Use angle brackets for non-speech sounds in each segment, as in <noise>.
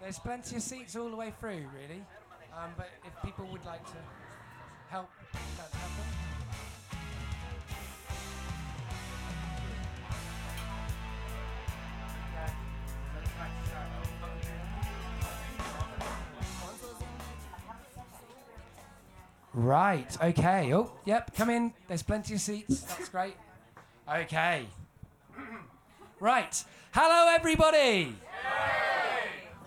There's plenty of seats all the way through, really. Um, but if people would like to help that happen. Right, okay. Oh, yep, come in. There's plenty of seats. That's great. Okay. <clears throat> right. Hello, everybody.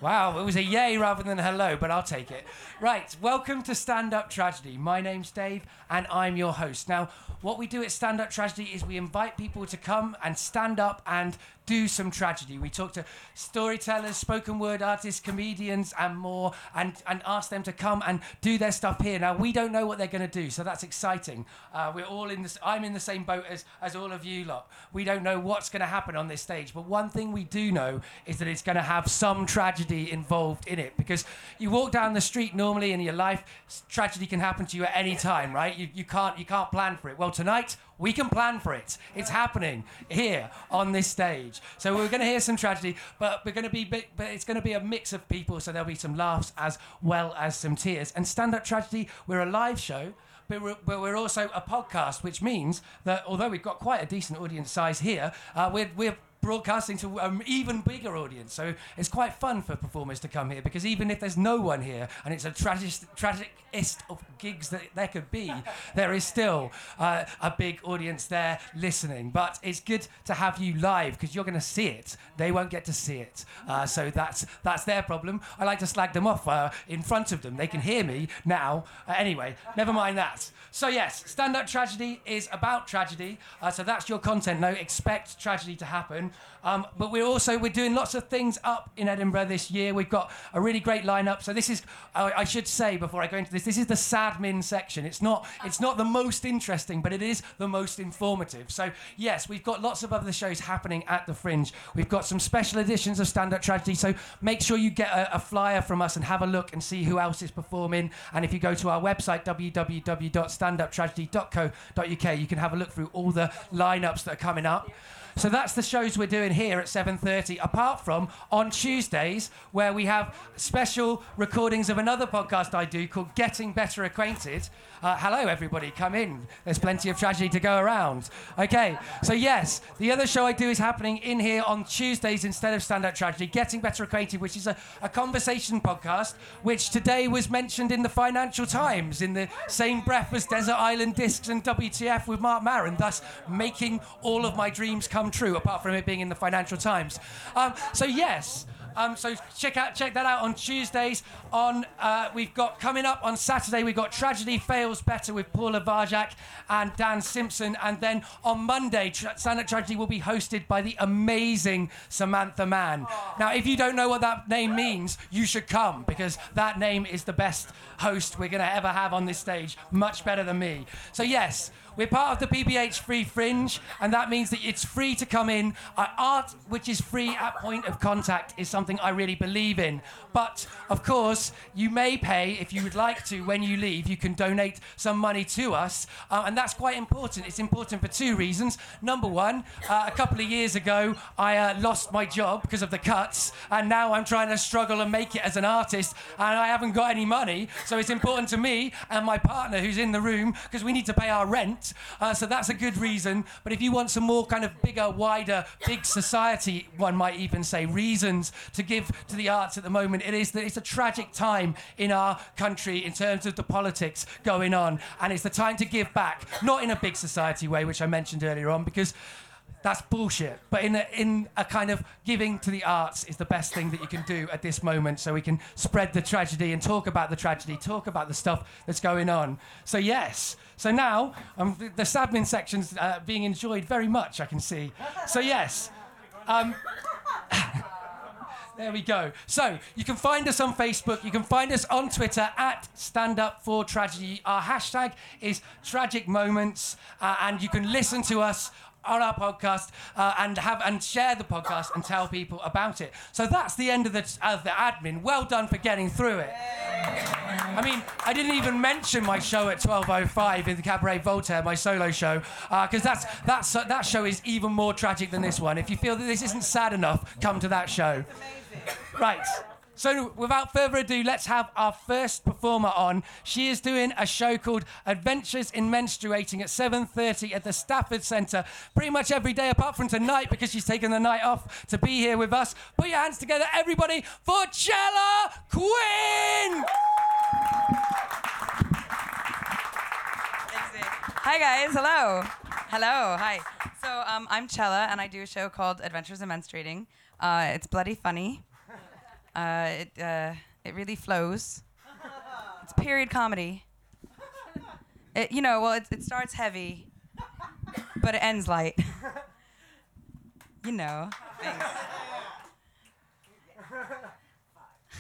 Wow, it was a yay rather than a hello, but I'll take it. Right, welcome to Stand Up Tragedy. My name's Dave, and I'm your host. Now, what we do at Stand Up Tragedy is we invite people to come and stand up and do some tragedy. We talk to storytellers, spoken word artists, comedians, and more, and, and ask them to come and do their stuff here. Now, we don't know what they're going to do, so that's exciting. Uh, we're all in this, I'm in the same boat as, as all of you lot. We don't know what's going to happen on this stage, but one thing we do know is that it's going to have some tragedy involved in it because you walk down the street normally in your life, tragedy can happen to you at any time, right? You, you, can't, you can't plan for it. Well, tonight, we can plan for it. It's happening here on this stage. So we're going to hear some tragedy, but we're going to be, but it's going to be a mix of people. So there'll be some laughs as well as some tears. And stand up tragedy, we're a live show. But we're, but we're also a podcast, which means that although we've got quite a decent audience size here, uh, we're, we're broadcasting to an even bigger audience. So it's quite fun for performers to come here because even if there's no one here and it's a tragic, tragicest of gigs that there could be, <laughs> there is still uh, a big audience there listening. But it's good to have you live because you're going to see it. They won't get to see it. Uh, so that's that's their problem. I like to slag them off uh, in front of them. They can hear me now. Uh, anyway, never mind that. So yes, stand up tragedy is about tragedy. Uh, so that's your content. No, expect tragedy to happen. Um, but we're also we're doing lots of things up in Edinburgh this year. We've got a really great lineup. So this is uh, I should say before I go into this, this is the Sadmin section. It's not it's not the most interesting, but it is the most informative. So yes, we've got lots of other shows happening at the Fringe. We've got some special editions of Stand Up Tragedy. So make sure you get a, a flyer from us and have a look and see who else is performing. And if you go to our website www.standuptragedy.co.uk, you can have a look through all the lineups that are coming up. So that's the shows we're doing here at 7:30. Apart from on Tuesdays, where we have special recordings of another podcast I do called Getting Better Acquainted. Uh, hello, everybody, come in. There's plenty of tragedy to go around. Okay, so yes, the other show I do is happening in here on Tuesdays instead of Stand Up Tragedy, Getting Better Acquainted, which is a, a conversation podcast, which today was mentioned in the Financial Times in the same breath as Desert Island Discs and WTF with Marc Maron, thus making all of my dreams come true, apart from it being in the Financial Times. Um, so yes. Um, so check out check that out on Tuesdays. On uh, we've got coming up on Saturday we've got Tragedy Fails Better with Paula Varjack and Dan Simpson, and then on Monday Tra- Stand Tragedy will be hosted by the amazing Samantha Mann. Now, if you don't know what that name means, you should come because that name is the best host we're gonna ever have on this stage, much better than me. So yes. We're part of the PBH Free Fringe, and that means that it's free to come in. Uh, art, which is free at point of contact, is something I really believe in. But of course, you may pay if you would like to when you leave. You can donate some money to us, uh, and that's quite important. It's important for two reasons. Number one, uh, a couple of years ago, I uh, lost my job because of the cuts, and now I'm trying to struggle and make it as an artist, and I haven't got any money. So it's important to me and my partner who's in the room because we need to pay our rent. Uh, so that's a good reason. But if you want some more kind of bigger, wider, big society, one might even say, reasons to give to the arts at the moment, it is that it's a tragic time in our country in terms of the politics going on. And it's the time to give back, not in a big society way, which I mentioned earlier on, because that's bullshit. But in a, in a kind of giving to the arts is the best thing that you can do at this moment so we can spread the tragedy and talk about the tragedy, talk about the stuff that's going on. So, yes. So now um, the, the section's uh, being enjoyed very much, I can see. So, yes. Um, <laughs> There we go. So you can find us on Facebook. You can find us on Twitter at Stand Up for Tragedy. Our hashtag is Tragic Moments, uh, and you can listen to us on our podcast uh, and have and share the podcast and tell people about it. So that's the end of the of the admin. Well done for getting through it. I mean, I didn't even mention my show at 12:05 in the Cabaret Voltaire, my solo show, because uh, that's that's uh, that show is even more tragic than this one. If you feel that this isn't sad enough, come to that show. Right. So, without further ado, let's have our first performer on. She is doing a show called Adventures in Menstruating at 7:30 at the Stafford Centre, pretty much every day apart from tonight because she's taken the night off to be here with us. Put your hands together, everybody, for Chella Quint. Hi guys, hello. Hello, hi. So um, I'm Chella and I do a show called Adventures in Menstruating. Uh, it's bloody funny. Uh, it, uh, it really flows. It's period comedy. It, you know, well, it, it starts heavy, but it ends light. you know.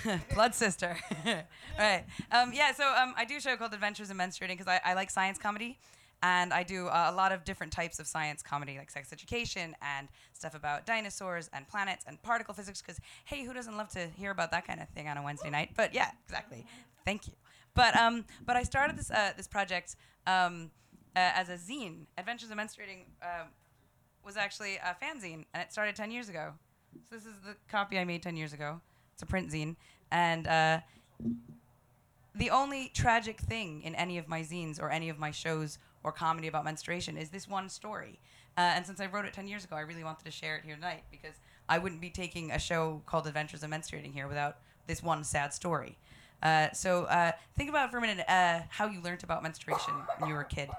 <laughs> Blood sister. <laughs> right. Um, yeah, so um, I do a show called Adventures in Menstruating because I, I like science comedy and I do uh, a lot of different types of science comedy, like sex education and stuff about dinosaurs and planets and particle physics. Because hey, who doesn't love to hear about that kind of thing on a Wednesday night? But yeah, exactly. Thank you. But um, but I started this uh, this project um, uh, as a zine. Adventures of Menstruating uh, was actually a fanzine, and it started ten years ago. So this is the copy I made ten years ago. It's a print zine, and uh, the only tragic thing in any of my zines or any of my shows or comedy about menstruation is this one story. Uh, and since I wrote it 10 years ago, I really wanted to share it here tonight because I wouldn't be taking a show called Adventures of Menstruating here without this one sad story. Uh, so uh, think about for a minute uh, how you learned about menstruation when you were a kid.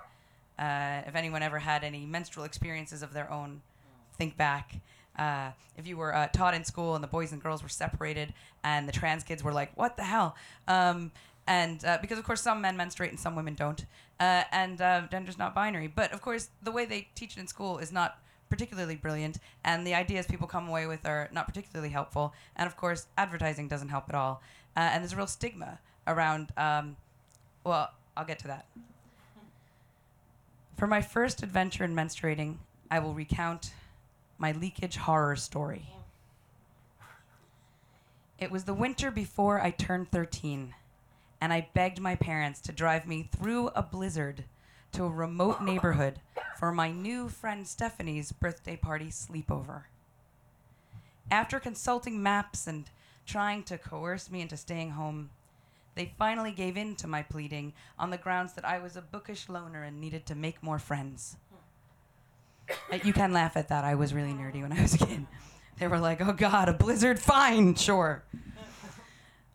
Uh, if anyone ever had any menstrual experiences of their own, think back. Uh, if you were taught in school and the boys and girls were separated and the trans kids were like, what the hell? Um, and uh, because of course some men menstruate and some women don't, uh, and uh, gender's not binary. But of course the way they teach it in school is not particularly brilliant, and the ideas people come away with are not particularly helpful. And of course advertising doesn't help at all, uh, and there's a real stigma around. Um, well, I'll get to that. For my first adventure in menstruating, I will recount my leakage horror story. It was the winter before I turned 13 and I begged my parents to drive me through a blizzard to a remote neighborhood for my new friend Stephanie's birthday party sleepover. After consulting maps and trying to coerce me into staying home, they finally gave in to my pleading on the grounds that I was a bookish loner and needed to make more friends. Uh, you can laugh at that. I was really nerdy when I was a kid. They were like, oh God, a blizzard? Fine, sure.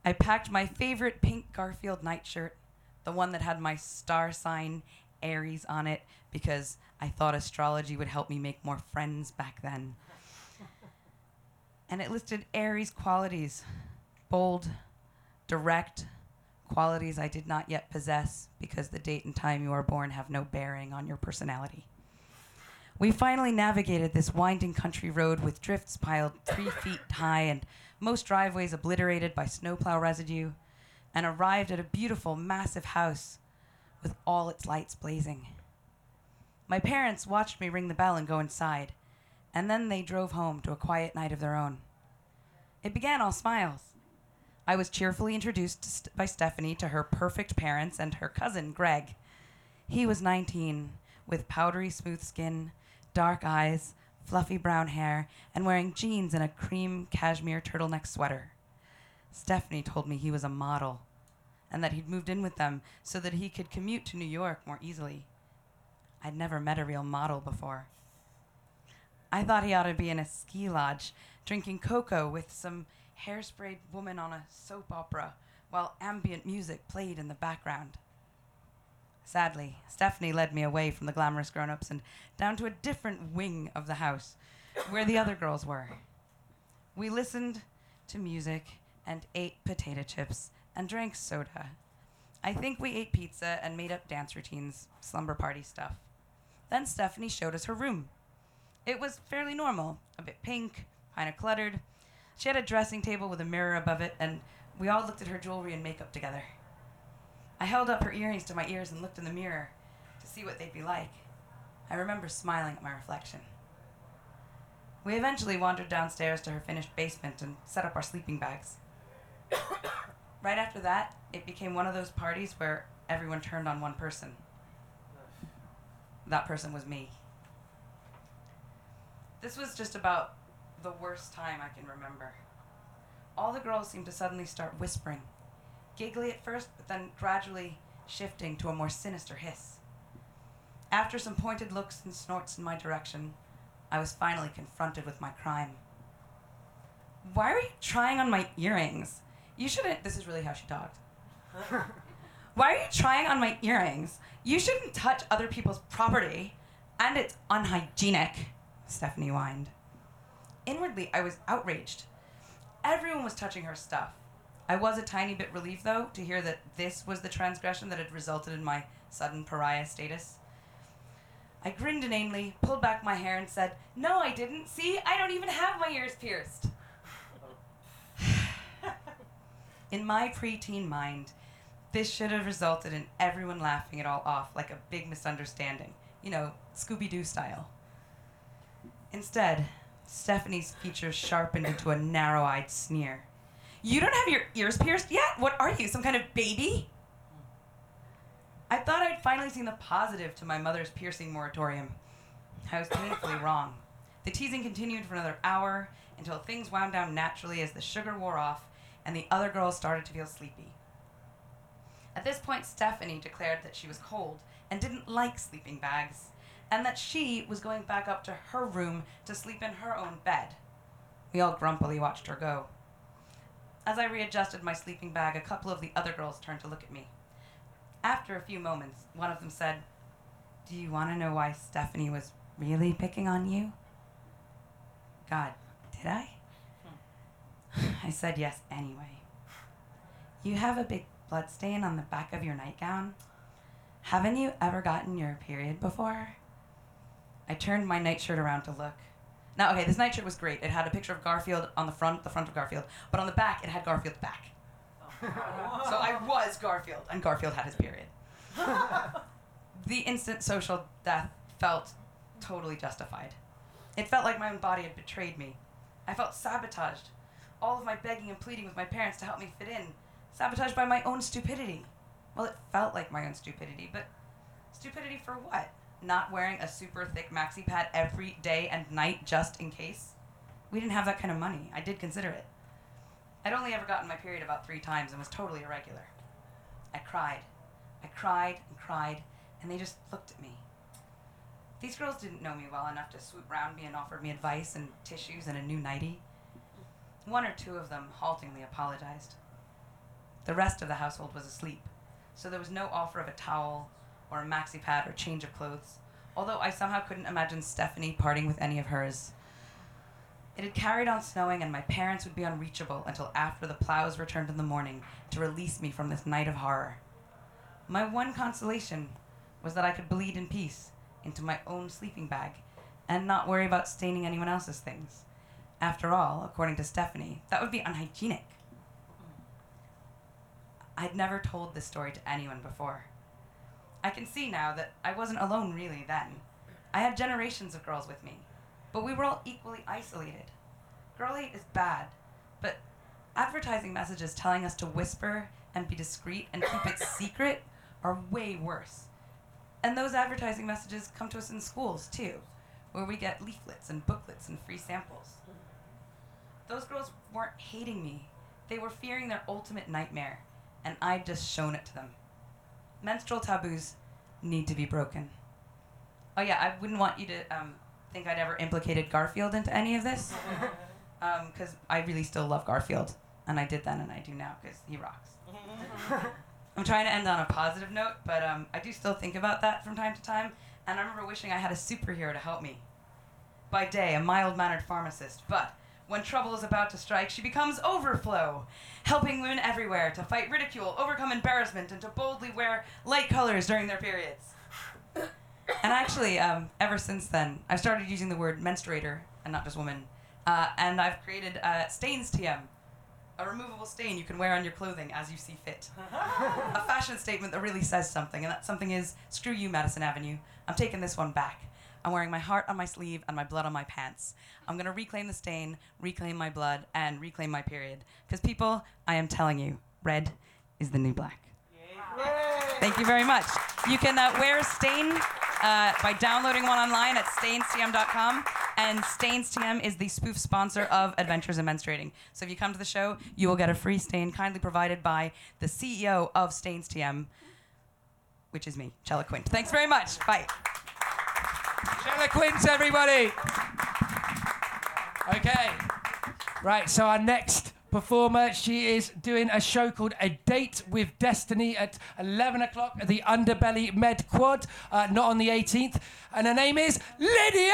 I packed my favorite pink Garfield nightshirt, the one that had my star sign Aries on it, because I thought astrology would help me make more friends back then. and it listed Aries qualities bold, direct, qualities I did not yet possess because the date and time you are born have no bearing on your personality. We finally navigated this winding country road with drifts piled three feet high and most driveways obliterated by snowplow residue, and arrived at a beautiful, massive house with all its lights blazing. My parents watched me ring the bell and go inside, and then they drove home to a quiet night of their own. It began all smiles. I was cheerfully introduced st- by Stephanie to her perfect parents and her cousin, Greg. He was 19, with powdery smooth skin, dark eyes, fluffy brown hair, and wearing jeans and a cream cashmere turtleneck sweater. Stephanie told me he was a model and that he'd moved in with them so that he could commute to New York more easily. I'd never met a real model before. I thought he ought to be in a ski lodge drinking cocoa with some hairsprayed woman on a soap opera while ambient music played in the background. Sadly, Stephanie led me away from the glamorous grown ups and down to a different wing of the house where the other girls were. We listened to music and ate potato chips and drank soda. I think we ate pizza and made up dance routines, slumber party stuff. Then Stephanie showed us her room. It was fairly normal, a bit pink, kind of cluttered. She had a dressing table with a mirror above it, and we all looked at her jewelry and makeup together. I held up her earrings to my ears and looked in the mirror to see what they'd be like. I remember smiling at my reflection. We eventually wandered downstairs to her finished basement and set up our sleeping bags. <coughs> right after that, it became one of those parties where everyone turned on one person. That person was me. This was just about the worst time I can remember. all the girls seemed to suddenly start whispering, giggly at first, but then gradually shifting to a more sinister hiss. After some pointed looks and snorts in my direction, I was finally confronted with my crime. Why are you trying on my earrings? You shouldn't. This is really how she talked. <laughs> Why are you trying on my earrings? You shouldn't touch other people's property, and it's unhygienic, Stephanie whined. Inwardly, I was outraged. Everyone was touching her stuff. I was a tiny bit relieved, though, to hear that this was the transgression that had resulted in my sudden pariah status. I grinned inanely, pulled back my hair, and said, No, I didn't. See, I don't even have my ears pierced. <sighs> in my preteen mind, this should have resulted in everyone laughing it all off like a big misunderstanding, you know, Scooby Doo style. Instead, Stephanie's features sharpened into a narrow eyed sneer. You don't have your ears pierced yet? What are you, some kind of baby? I thought I'd finally seen the positive to my mother's piercing moratorium. I was painfully <laughs> wrong. The teasing continued for another hour until things wound down naturally as the sugar wore off and the other girls started to feel sleepy. At this point, Stephanie declared that she was cold and didn't like sleeping bags, and that she was going back up to her room to sleep in her own bed. We all grumpily watched her go. As I readjusted my sleeping bag, a couple of the other girls turned to look at me. After a few moments, one of them said, Do you want to know why Stephanie was really picking on you? God, did I? Hmm. <sighs> I said yes anyway. You have a big blood stain on the back of your nightgown. Haven't you ever gotten your period before? I turned my nightshirt around to look. Now, okay, this nightshirt was great. It had a picture of Garfield on the front, the front of Garfield, but on the back, it had Garfield's back. Oh. so I was Garfield, and Garfield had his period. <laughs> the instant social death felt totally justified. It felt like my own body had betrayed me. I felt sabotaged. All of my begging and pleading with my parents to help me fit in, sabotaged by my own stupidity. Well, it felt like my own stupidity, but stupidity for what? Not wearing a super thick maxi pad every day and night just in case? We didn't have that kind of money. I did consider it. I'd only ever gotten my period about three times and was totally irregular. I cried. I cried and cried, and they just looked at me. These girls didn't know me well enough to swoop round me and offer me advice and tissues and a new nightie. One or two of them haltingly apologized. The rest of the household was asleep, so there was no offer of a towel or a maxi pad or change of clothes, although I somehow couldn't imagine Stephanie parting with any of hers. It had carried on snowing, and my parents would be unreachable until after the plows returned in the morning to release me from this night of horror. My one consolation was that I could bleed in peace into my own sleeping bag and not worry about staining anyone else's things. After all, according to Stephanie, that would be unhygienic. I'd never told this story to anyone before. I can see now that I wasn't alone really then. I had generations of girls with me, but we were all equally isolated. Girl hate is bad, but advertising messages telling us to whisper and be discreet and keep it <coughs> secret are way worse. And those advertising messages come to us in schools too, where we get leaflets and booklets and free samples. Those girls weren't hating me, they were fearing their ultimate nightmare, and I'd just shown it to them. Menstrual taboos need to be broken. Oh, yeah, I wouldn't want you to um, think I'd ever implicated Garfield into any of this, <laughs> because I really still love Garfield, and I did then and I do now, because he rocks. <laughs> I'm trying to end on a positive note, but um, I do still think about that from time to time, and I remember wishing I had a superhero to help me. By day, a mild mannered pharmacist, but when trouble is about to strike, she becomes Overflow, helping women everywhere to fight ridicule, overcome embarrassment, and to boldly wear light colors during their periods. And actually, um, ever since then, I've started using the word menstruator and not just woman. Uh, and I've created uh, Stains TM, a removable stain you can wear on your clothing as you see fit. <laughs> a fashion statement that really says something, and that something is screw you, Madison Avenue. I'm taking this one back. I'm wearing my heart on my sleeve and my blood on my pants. I'm gonna reclaim the stain, reclaim my blood, and reclaim my period. Because people, I am telling you, red is the new black. Thank you very much. You can uh, wear a Stain uh, by downloading one online at stainstm.com And Stains TM is the spoof sponsor of Adventures in Menstruating. So if you come to the show, you will get a free stain kindly provided by the CEO of Stains TM, which is me, Chella Quint. Thanks very much. Bye. Chella Quint, everybody. Okay. Right, so our next performer, she is doing a show called A Date with Destiny at 11 o'clock at the Underbelly Med Quad, uh, not on the 18th. And her name is Lydia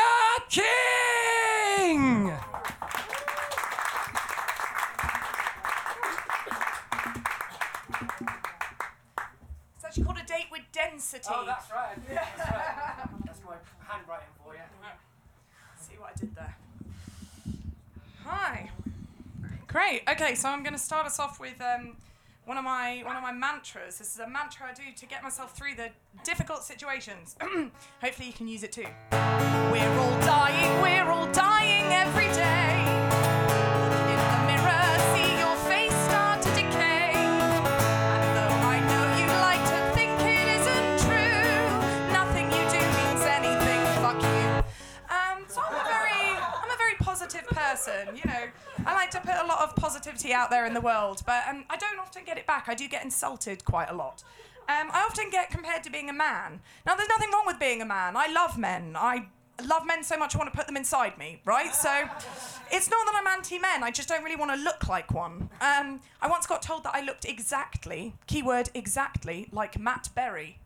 King. It's actually called a date with density. Oh. That's right. That's my handwriting for you. See what I did there. Hi. Great. Okay, so I'm going to start us off with um, one of my one of my mantras. This is a mantra I do to get myself through the difficult situations. <clears throat> Hopefully, you can use it too. We're all dying. We're all dying every day. Positivity out there in the world, but um, I don't often get it back. I do get insulted quite a lot. Um, I often get compared to being a man. Now, there's nothing wrong with being a man. I love men. I love men so much I want to put them inside me, right? So it's not that I'm anti-men. I just don't really want to look like one. Um, I once got told that I looked exactly, keyword exactly, like Matt Berry.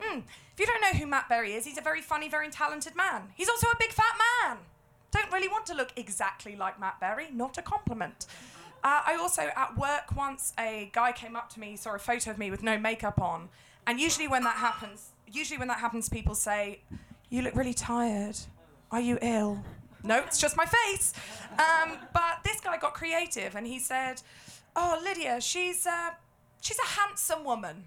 Hmm. If you don't know who Matt Berry is, he's a very funny, very talented man. He's also a big fat man. Don't really want to look exactly like Matt Berry, not a compliment. Uh, I also, at work once, a guy came up to me, saw a photo of me with no makeup on, and usually when that happens, usually when that happens, people say, "You look really tired. Are you ill?" No, it's just my face. Um, but this guy got creative, and he said, "Oh, Lydia, she's uh, she's a handsome woman."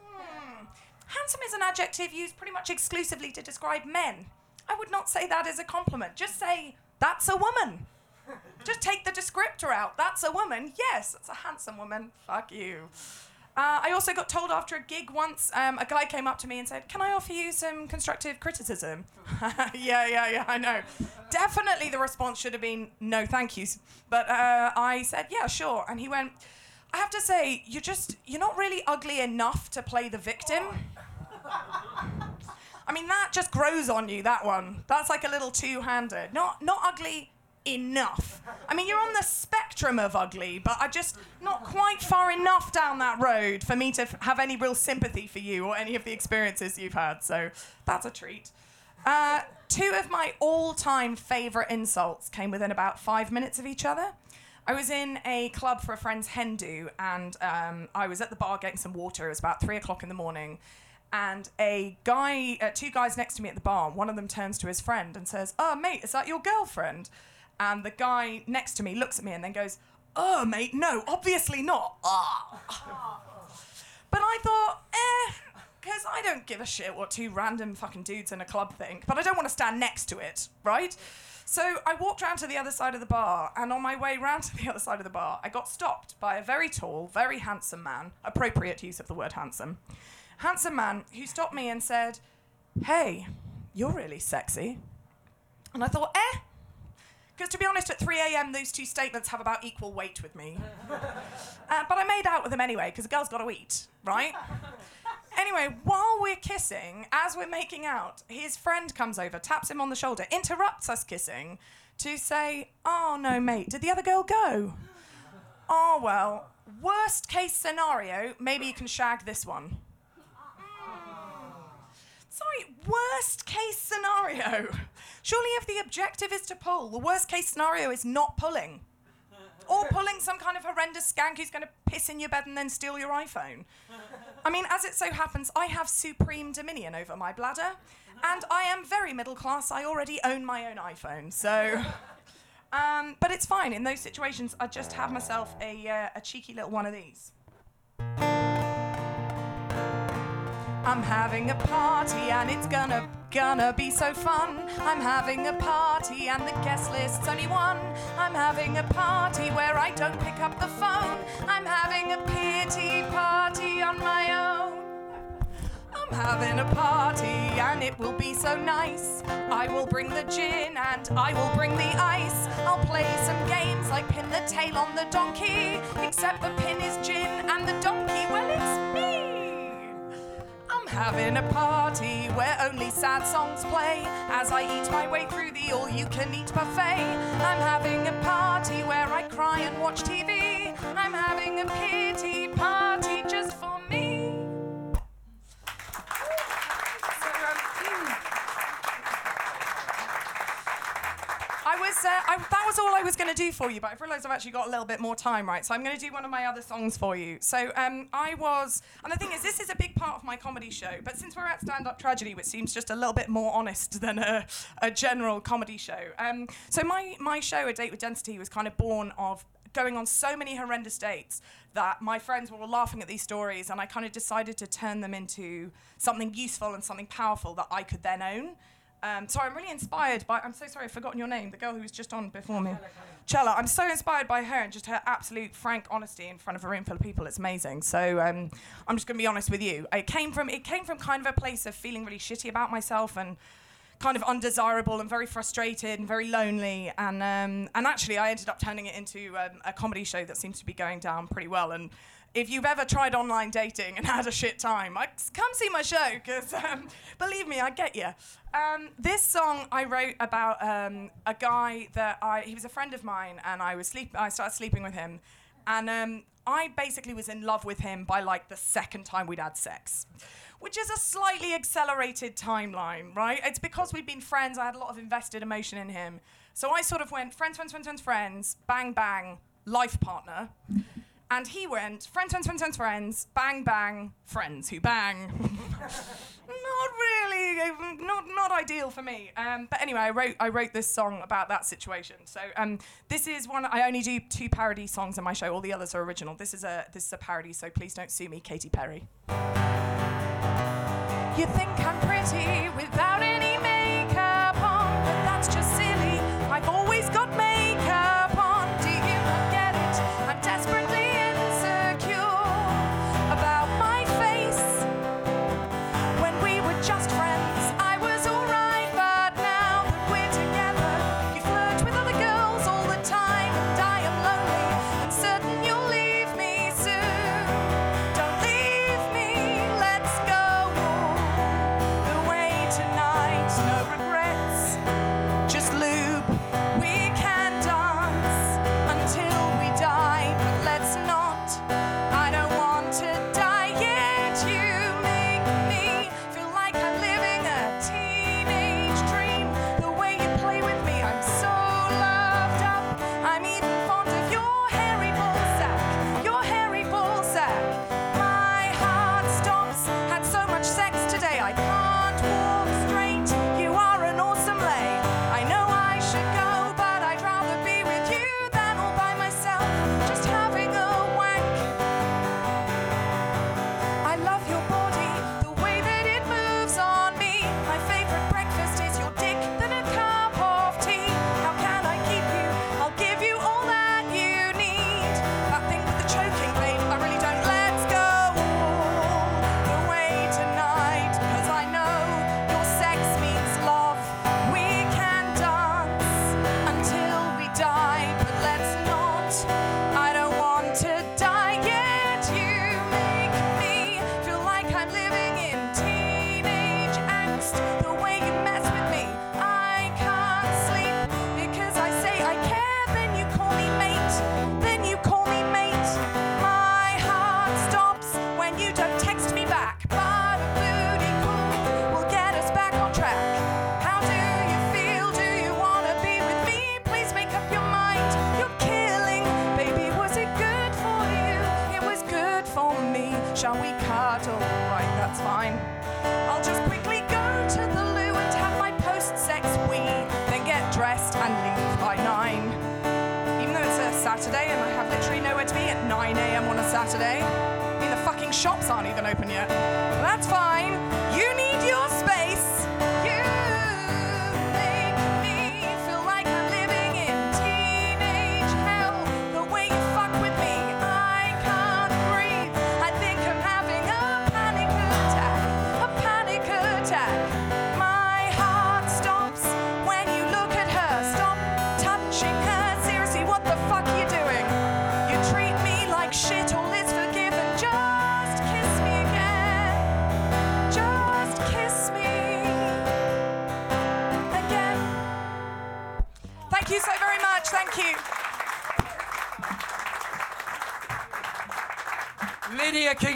Hmm. Handsome is an adjective used pretty much exclusively to describe men. I would not say that as a compliment. Just say, that's a woman. Just take the descriptor out. That's a woman. Yes, that's a handsome woman. Fuck you. Uh, I also got told after a gig once, um, a guy came up to me and said, Can I offer you some constructive criticism? <laughs> yeah, yeah, yeah, I know. Definitely the response should have been, No, thank yous. But uh, I said, Yeah, sure. And he went, I have to say, you're just, you're not really ugly enough to play the victim. <laughs> I mean, that just grows on you, that one. That's like a little two handed. Not, not ugly enough. I mean, you're on the spectrum of ugly, but I just not quite far enough down that road for me to f- have any real sympathy for you or any of the experiences you've had. So that's a treat. Uh, two of my all time favourite insults came within about five minutes of each other. I was in a club for a friend's hen do, and um, I was at the bar getting some water. It was about three o'clock in the morning. And a guy, uh, two guys next to me at the bar, one of them turns to his friend and says, Oh, mate, is that your girlfriend? And the guy next to me looks at me and then goes, Oh, mate, no, obviously not. Ah. But I thought, eh, because I don't give a shit what two random fucking dudes in a club think, but I don't want to stand next to it, right? So I walked round to the other side of the bar, and on my way round <laughs> to the other side of the bar, I got stopped by a very tall, very handsome man, appropriate use of the word handsome, handsome man who stopped me and said, Hey, you're really sexy. And I thought, eh? Because to be honest, at 3 a.m., those two statements have about equal weight with me. <laughs> uh, but I made out with him anyway, because a girl's got to eat, right? <laughs> Anyway, while we're kissing, as we're making out, his friend comes over, taps him on the shoulder, interrupts us kissing to say, Oh, no, mate, did the other girl go? <gasps> Oh, well, worst case scenario, maybe you can shag this one. Sorry, worst case scenario. Surely, if the objective is to pull, the worst case scenario is not pulling. Or pulling some kind of horrendous skank who's going to piss in your bed and then steal your iPhone. I mean, as it so happens, I have supreme dominion over my bladder, and I am very middle class. I already own my own iPhone, so. Um, but it's fine. In those situations, I just have myself a, uh, a cheeky little one of these. I'm having a party and it's gonna gonna be so fun. I'm having a party and the guest list's only one. I'm having a party where I don't pick up the phone. I'm having a pity party on my own. I'm having a party and it will be so nice. I will bring the gin and I will bring the ice. I'll play some games like pin the tail on the donkey, except the pin is gin and the donkey, well, it's having a party where only sad songs play as I eat my way through the all you can eat buffet. I'm having a party where I cry and watch TV. I'm having a pity party just for me. Uh, I, that was all I was going to do for you, but I've realised I've actually got a little bit more time, right? So I'm going to do one of my other songs for you. So um, I was, and the thing is, this is a big part of my comedy show, but since we're at Stand Up Tragedy, which seems just a little bit more honest than a, a general comedy show. Um, so my, my show, A Date with Density, was kind of born of going on so many horrendous dates that my friends were laughing at these stories, and I kind of decided to turn them into something useful and something powerful that I could then own. Um, so I'm really inspired by. I'm so sorry, I've forgotten your name. The girl who was just on before me, Chella. I'm so inspired by her and just her absolute frank honesty in front of a room full of people. It's amazing. So um, I'm just going to be honest with you. It came from it came from kind of a place of feeling really shitty about myself and kind of undesirable and very frustrated and very lonely. And um, and actually, I ended up turning it into um, a comedy show that seems to be going down pretty well. And if you've ever tried online dating and <laughs> had a shit time, I, come see my show because um, believe me, I get you. Um, this song I wrote about um, a guy that I he was a friend of mine and I was sleep I started sleeping with him, and um, I basically was in love with him by like the second time we'd had sex. Which is a slightly accelerated timeline, right? It's because we'd been friends, I had a lot of invested emotion in him. So I sort of went friends, friends, friends, friends, friends, bang, bang, life partner. And he went friends, friends, friends, friends, friends, bang, bang, friends who bang. <laughs> not really, not not ideal for me. Um, but anyway, I wrote I wrote this song about that situation. So um, this is one I only do two parody songs in my show. All the others are original. This is a this is a parody. So please don't sue me, Katy Perry. You think I'm pretty without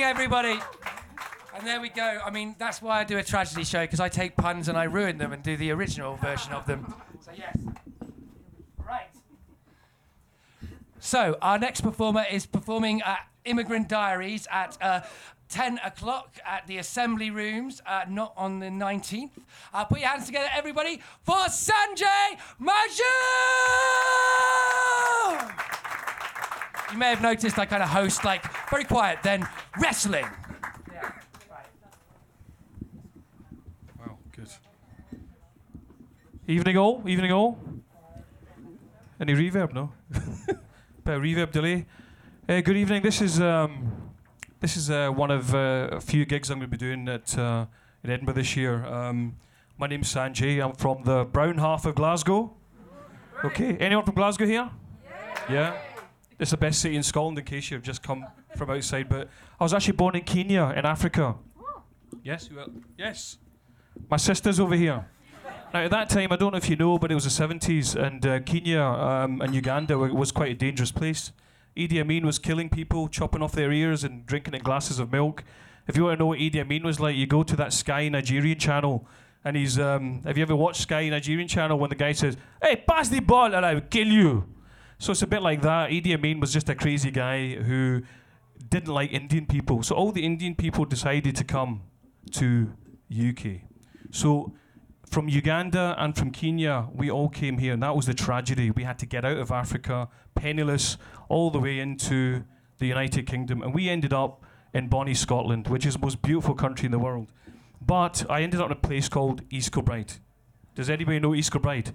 everybody. And there we go. I mean, that's why I do a tragedy show because I take puns and I ruin them and do the original version of them. So yes. Right. So our next performer is performing at Immigrant Diaries at uh, 10 o'clock at the Assembly Rooms, uh, not on the 19th. Uh, put your hands together, everybody, for Sanjay Majhu! You may have noticed I kind of host like very quiet, then wrestling. Wow, good. Evening all, evening all. Any reverb? No. <laughs> Bit of reverb delay. Uh, good evening. This is um, this is uh, one of uh, a few gigs I'm going to be doing at uh, in Edinburgh this year. Um, my name's Sanjay. I'm from the brown half of Glasgow. Okay. Anyone from Glasgow here? Yeah. It's the best city in Scotland in case you've just come from outside. But I was actually born in Kenya in Africa. Yes. You are? Yes. My sister's over here. Now, at that time, I don't know if you know, but it was the 70s, and uh, Kenya um, and Uganda wa- was quite a dangerous place. Idi Amin was killing people, chopping off their ears, and drinking in glasses of milk. If you want to know what Idi Amin was like, you go to that Sky Nigerian channel, and he's. Um, have you ever watched Sky Nigerian channel when the guy says, "Hey, pass the ball, and I will kill you"? So it's a bit like that. Idi Amin was just a crazy guy who didn't like Indian people. So all the Indian people decided to come to UK. So from Uganda and from Kenya, we all came here, and that was the tragedy. We had to get out of Africa, penniless, all the way into the United Kingdom, and we ended up in Bonnie, Scotland, which is the most beautiful country in the world. But I ended up in a place called East Kilbride. Does anybody know East Kilbride?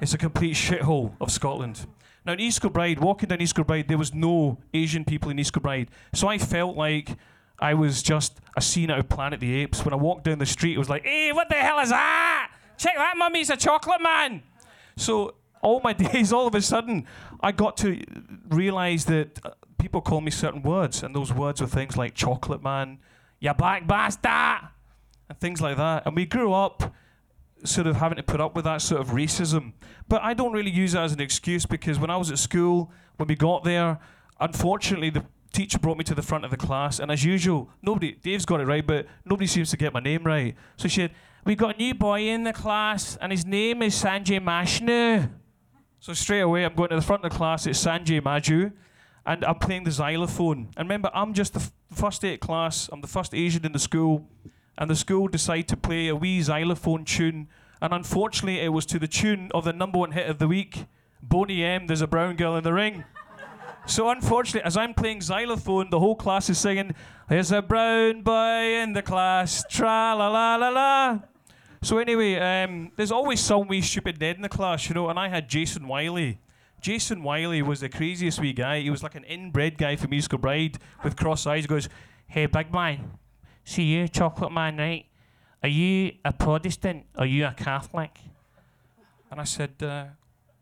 It's a complete shithole of Scotland. Now in East Kilbride, walking down East Kilbride, there was no Asian people in East Kilbride, so I felt like I was just a scene out of Planet the Apes. When I walked down the street, it was like, "Hey, what the hell is that? Check that, mummy! A chocolate man." So all my <laughs> days, all of a sudden, I got to realize that uh, people call me certain words, and those words were things like chocolate man, you black bastard, and things like that. And we grew up sort of having to put up with that sort of racism. But I don't really use that as an excuse because when I was at school, when we got there, unfortunately the teacher brought me to the front of the class, and as usual, nobody Dave's got it right, but nobody seems to get my name right. So she said, We got a new boy in the class, and his name is Sanjay Mashnu. So straight away I'm going to the front of the class, it's Sanjay Majhu. And I'm playing the xylophone. And remember, I'm just the f- first day at class. I'm the first Asian in the school and the school decided to play a wee xylophone tune. And unfortunately, it was to the tune of the number one hit of the week, Boney M. There's a brown girl in the ring. <laughs> So unfortunately, as I'm playing xylophone, the whole class is singing, "There's a brown boy in the class, tra la la la la." So anyway, um, there's always some wee stupid Ned in the class, you know. And I had Jason Wiley. Jason Wiley was the craziest wee guy. He was like an inbred guy from East Kilbride with cross eyes. He goes, "Hey, big man, see you, chocolate man, right? Are you a Protestant? Are you a Catholic? And I said, uh,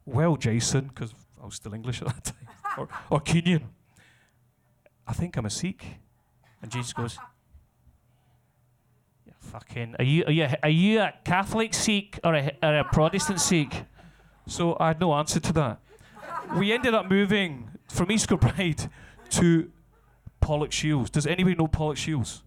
Well, Jason, because I was still English at that time, <laughs> or, or Kenyan. I think I'm a Sikh. And Jesus goes, "Yeah, Fucking, are you, are you, are you a Catholic Sikh or a, or a Protestant Sikh? So I had no answer to that. We ended up moving from East Kilbride to Pollokshields. Does anybody know Pollokshields?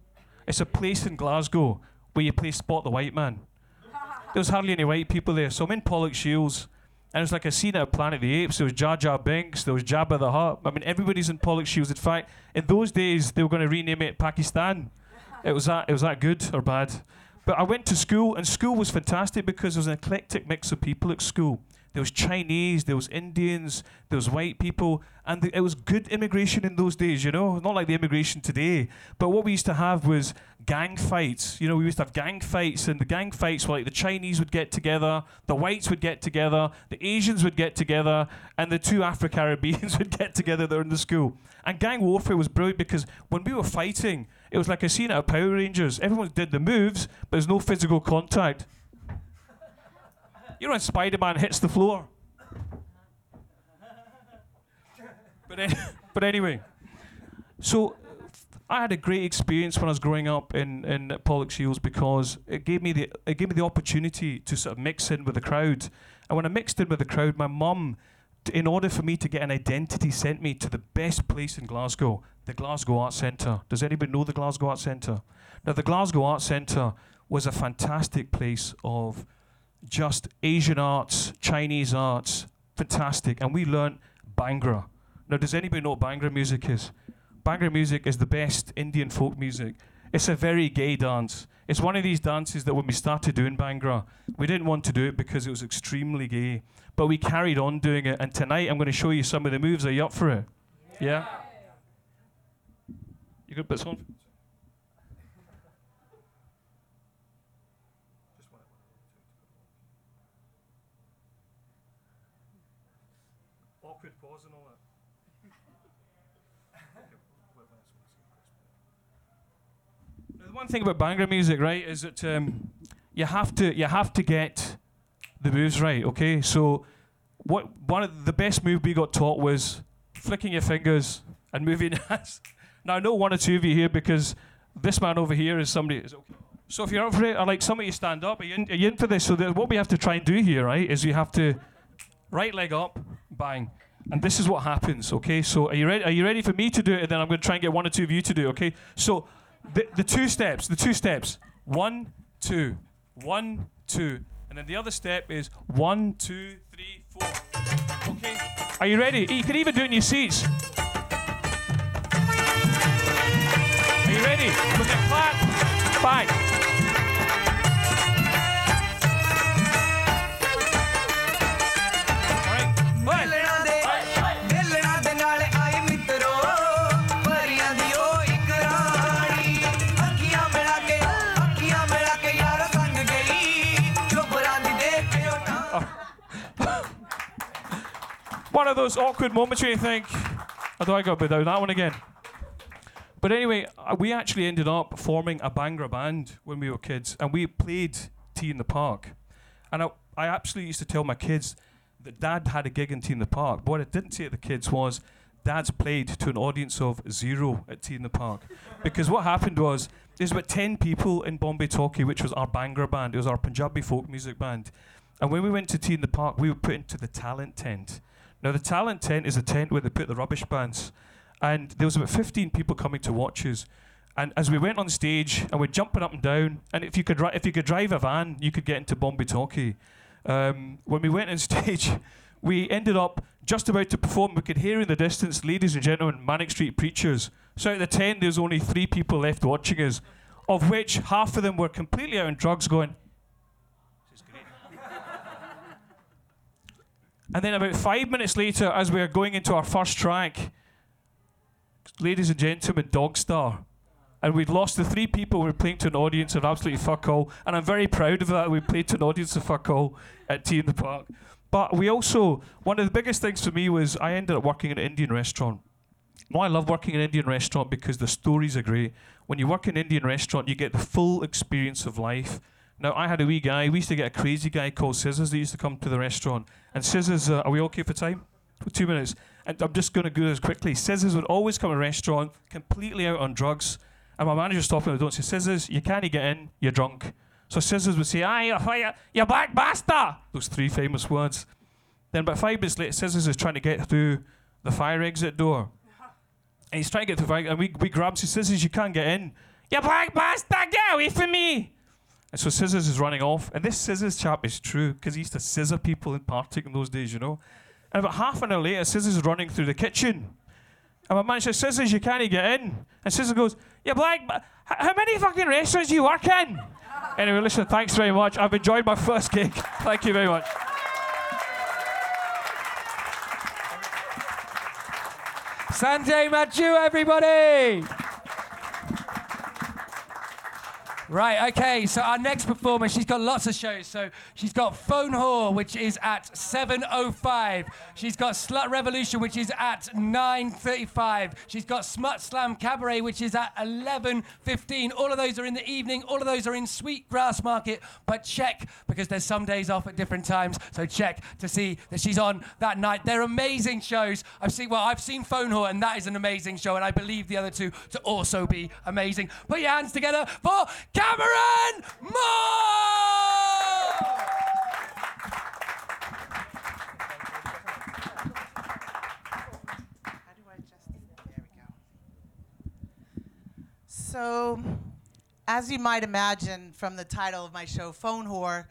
It's a place in Glasgow where you play Spot the White Man. <laughs> There was hardly any white people there. So I'm in Pollokshields, and it's like a scene out of Planet of the Apes. There was Jar Jar Binks, there was Jabba the Hutt. I mean, everybody's in Pollokshields. In fact, in those days, they were going to rename it Pakistan. It was that, it was that good or bad. But I went to school, and school was fantastic because there was an eclectic mix of people at school. There was Chinese, there was Indians, there was white people, and it was good immigration in those days, you know, not like the immigration today. But what we used to have was gang fights. You know, we used to have gang fights, and the gang fights were like the Chinese would get together, the whites would get together, the Asians would get together, and the two Afro Caribbeans <laughs> would get together there in the school. And gang warfare was brilliant because when we were fighting, it was like a scene out of Power Rangers. Everyone did the moves, but there's no physical contact. You know when Spider Man hits the floor? But, an- but anyway, so I had a great experience when I was growing up in in Pollokshields because it gave me the it gave me the opportunity to sort of mix in with the crowd. And when I mixed in with the crowd, my mum, t- in order for me to get an identity, sent me to the best place in Glasgow, the Glasgow Arts Centre. Does anybody know the Glasgow Arts Centre? Now, the Glasgow Arts Centre was a fantastic place of just Asian arts, Chinese arts, fantastic. And we learnt Bhangra. Now, does anybody know what Bhangra music is? Bhangra music is the best Indian folk music. It's a very gay dance. It's one of these dances that when we started doing Bhangra, we didn't want to do it because it was extremely gay. But we carried on doing it. And tonight I'm going to show you some of the moves. Are you up for it? Yeah? You good? Put on? Awkward pause and all that. Now, the one thing about Bhangra music, right, is that um, you have to you have to get the moves right. Okay, so what one of the best move we got taught was flicking your fingers and moving <laughs> hands. Now I know one or two of you here because this man over here is somebody. Is okay. So if you're up for it, I'd like some of you stand up. Are you, in, are you in for this? So what we have to try and do here, right, is you have to right leg up, bang. And this is what happens, okay? So are you ready? Are you ready for me to do it? And then I'm going to try and get one or two of you to do, it, okay? So the, the two steps, the two steps. One, two, one, two. And then the other step is one, two, three, four. Okay? Are you ready? You can even do it in your seats. Are you ready? With a clap, bang. All of those awkward moments where you think, how do I go without that one again? But anyway, uh, we actually ended up forming a Bhangra band when we were kids, and we played T in the Park. And I, I absolutely used to tell my kids that Dad had a gig in T in the Park. But what I didn't say to the kids was, Dad's played to an audience of zero at T in the Park. because what happened was, there's about 10 people in Bombay Talkie, which was our Bhangra band. It was our Punjabi folk music band. And when we went to T in the Park, we were put into the talent tent. Now, the talent tent is a tent where they put the rubbish bands. And there was about 15 people coming to watch us. And as we went on stage and we're jumping up and down, and if you could, ri- if you could drive a van, you could get into Bombay Talkie. Um, when we went on <laughs> stage, we ended up just about to perform. We could hear in the distance, ladies and gentlemen, Manic Street Preachers. So out of the 10, there's only three people left watching us, of which half of them were completely out on drugs going, And then about five minutes later, as we are going into our first track, ladies and gentlemen, Dogstar. And we'd lost the three people we were playing to an audience of absolutely fuck all. And I'm very proud of that. We played to an audience of fuck all at T in the Park. But we also, one of the biggest things for me was I ended up working in an Indian restaurant. Now, I love working in an Indian restaurant because the stories are great. When you work in an Indian restaurant, you get the full experience of life. Now, I had a wee guy. We used to get a crazy guy called Scissors that used to come to the restaurant. And Scissors, uh, are we okay for time? For two minutes. And I'm just going to go this quickly. Scissors would always come to a restaurant completely out on drugs. And my manager stopped him and don't say, Scissors, you can't get in, you're drunk. So Scissors would say, Aye, you, you, black bastard! Those three famous words. Then about five minutes later, Scissors is trying to get through the fire exit door. And he's trying to get through the fire and we, we grab him, Scissors, you can't get in. You black bastard, get away from me! And so Scissors is running off. And this Scissors chap is true because he used to scissor people in Partick in those days, you know. And about half an hour later, Scissors is running through the kitchen. And my man says, Scissors, you can't get in. And Scissors goes, You black, how many fucking restaurants do you work in? anyway, listen, thanks very much. I've enjoyed my <laughs> first gig. Thank you very much. Sanjay Majhu, everybody! Right, okay, so our next performer, she's got lots of shows. So she's got Phone Whore, which is at 7.05. She's got Slut Revolution, which is at 9.35. She's got Smut Slam Cabaret, which is at 11.15. All of those are in the evening. All of those are in Sweet Grassmarket. But check, because there's some days off at different times, so check to see that she's on that night. They're amazing shows. I've seen, well, I've seen Phone Whore, and that is an amazing show, and I believe the other two to also be amazing. Put your hands together for Cameryn Moore! So, as you might imagine from the title of my show, Phone Whore,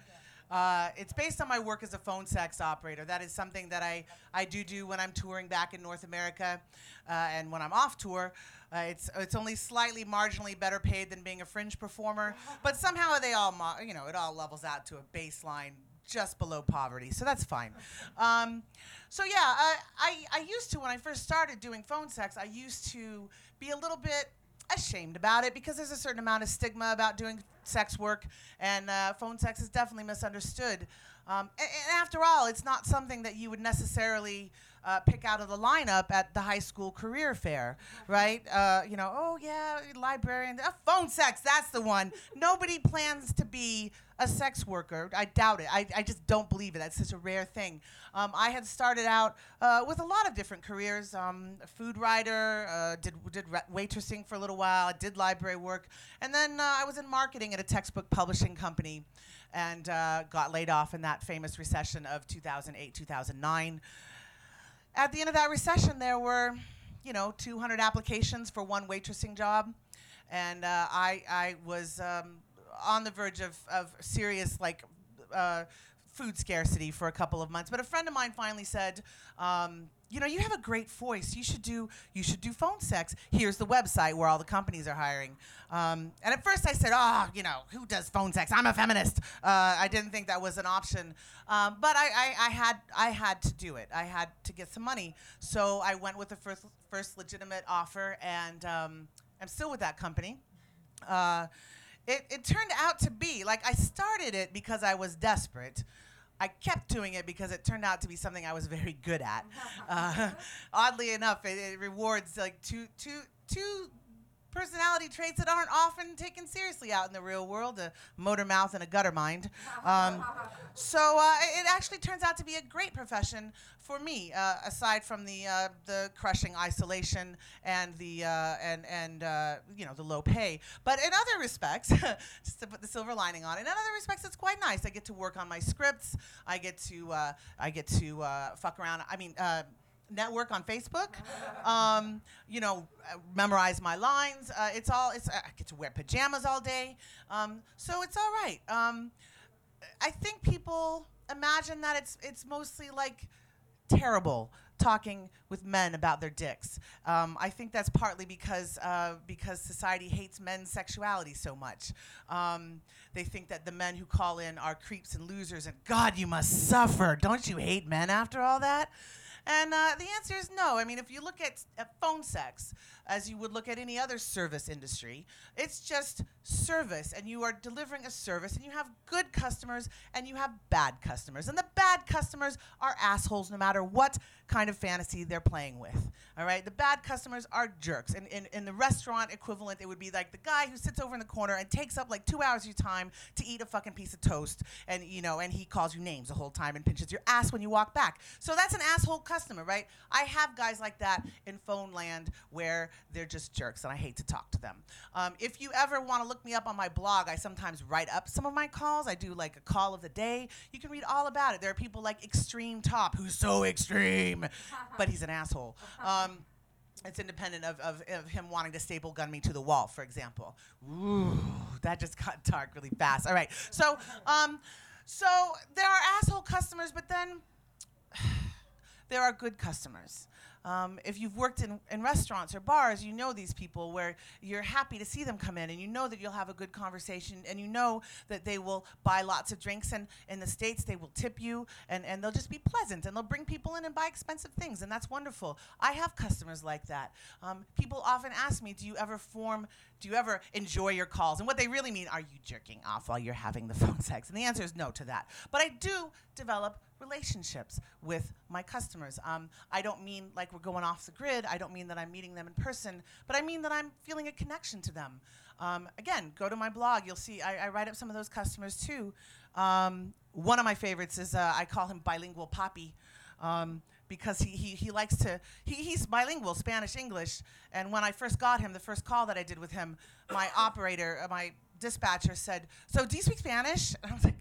uh, it's based on my work as a phone sex operator. That is something that I, I do do when I'm touring back in North America uh, and when I'm off tour. Uh, it's, it's only slightly marginally better paid than being a fringe performer, but somehow they all, mo- you know, it all levels out to a baseline just below poverty, so that's fine. Um, so yeah, I, I, I used to when I first started doing phone sex, I used to be a little bit ashamed about it because there's a certain amount of stigma about doing sex work, and uh, phone sex is definitely misunderstood. Um, a- and, after all, it's not something that you would necessarily uh, pick out of the lineup at the high school career fair, right? Uh, you know, oh yeah, librarian, uh, phone sex, that's the one. <laughs> Nobody plans to be a sex worker. I doubt it. I, I just don't believe it. That's such a rare thing. Um, I had started out uh, with a lot of different careers. Um, a food writer, uh, did did waitressing for a little while. I did library work, and then uh, I was in marketing at a textbook publishing company, and uh, got laid off in that famous recession of 2008 2009 at the end of that recession, there were, you know, 200 applications for one waitressing job, and uh, I I was um, on the verge of of serious like. Uh, food scarcity for a couple of months but a friend of mine finally said um, you know you have a great voice. You should do you should do phone sex. Here's the website where all the companies are hiring. Um, and at first i said oh you know who does phone sex? I'm a feminist. Uh, i didn't think that was an option. Um, but I, I, I had I had to do it. I had to get some money, so I went with the first first legitimate offer, and um, I'm still with that company. Uh, it, it turned out to be like I started it because I was desperate. I kept doing it because it turned out to be something I was very good at. <laughs> Uh, <laughs> oddly enough, it, it rewards like two two two personality traits that aren't often taken seriously out in the real world a motor mouth and a gutter mind. Um, <laughs> so uh, it actually turns out to be a great profession for me, uh, aside from the, uh, the crushing isolation and the, uh, and, and uh, you know, the low pay. But in other respects, <laughs> just to put the silver lining on it, in other respects, it's quite nice. I get to work on my scripts. I get to, uh, I get to uh, fuck around. I mean, uh, network on Facebook. Um, you know, uh, memorize my lines. Uh, it's all. It's. I get to wear pajamas all day. Um, so it's all right. Um, I think people imagine that it's it's mostly like terrible talking with men about their dicks. Um, I think that's partly because uh, because society hates men's sexuality so much. Um, they think that the men who call in are creeps and losers, and God, you must suffer. Don't you hate men after all that? And uh, the answer is no. I mean, if you look at, at phone sex, as you would look at any other service industry, it's just service, and you are delivering a service, and you have good customers and you have bad customers. And the bad customers are assholes no matter what kind of fantasy they're playing with. All right? The bad customers are jerks. And in, in the restaurant equivalent, it would be like the guy who sits over in the corner and takes up like two hours of your time to eat a fucking piece of toast, and you know, and he calls you names the whole time and pinches your ass when you walk back. So that's an asshole customer, right? I have guys like that in phone land where they're just jerks, and I hate to talk to them. Um, if you ever want to look me up on my blog, I sometimes write up some of my calls. I do like a call of the day. You can read all about it. There are people like Extreme Top, who's so extreme, <laughs> but he's an asshole. Um, it's independent of, of, of him wanting to staple gun me to the wall, for example. Ooh, that just got <laughs> dark really fast. All right, so <laughs> um, so there are asshole customers, but then <sighs> there are good customers. Um, if you've worked in, in restaurants or bars, you know these people where you're happy to see them come in and you know that you'll have a good conversation and you know that they will buy lots of drinks and in the States they will tip you and, and they'll just be pleasant and they'll bring people in and buy expensive things and that's wonderful. I have customers like that. Um, people often ask me, do you ever form, do you ever enjoy your calls? And what they really mean, are you jerking off while you're having the <laughs> phone sex? And the answer is no to that. But I do develop relationships with my customers. Um, I don't mean like we're going off the grid. I don't mean that I'm meeting them in person, but I mean that I'm feeling a connection to them. Um, again, go to my blog. You'll see I, I write up some of those customers too. Um, one of my favorites is uh, I call him bilingual Poppy. Um, because he, he, he likes to, he, he's bilingual, Spanish, English. And when I first got him, the first call that I did with him, my operator, uh, my dispatcher said, So do you speak Spanish? And I was like,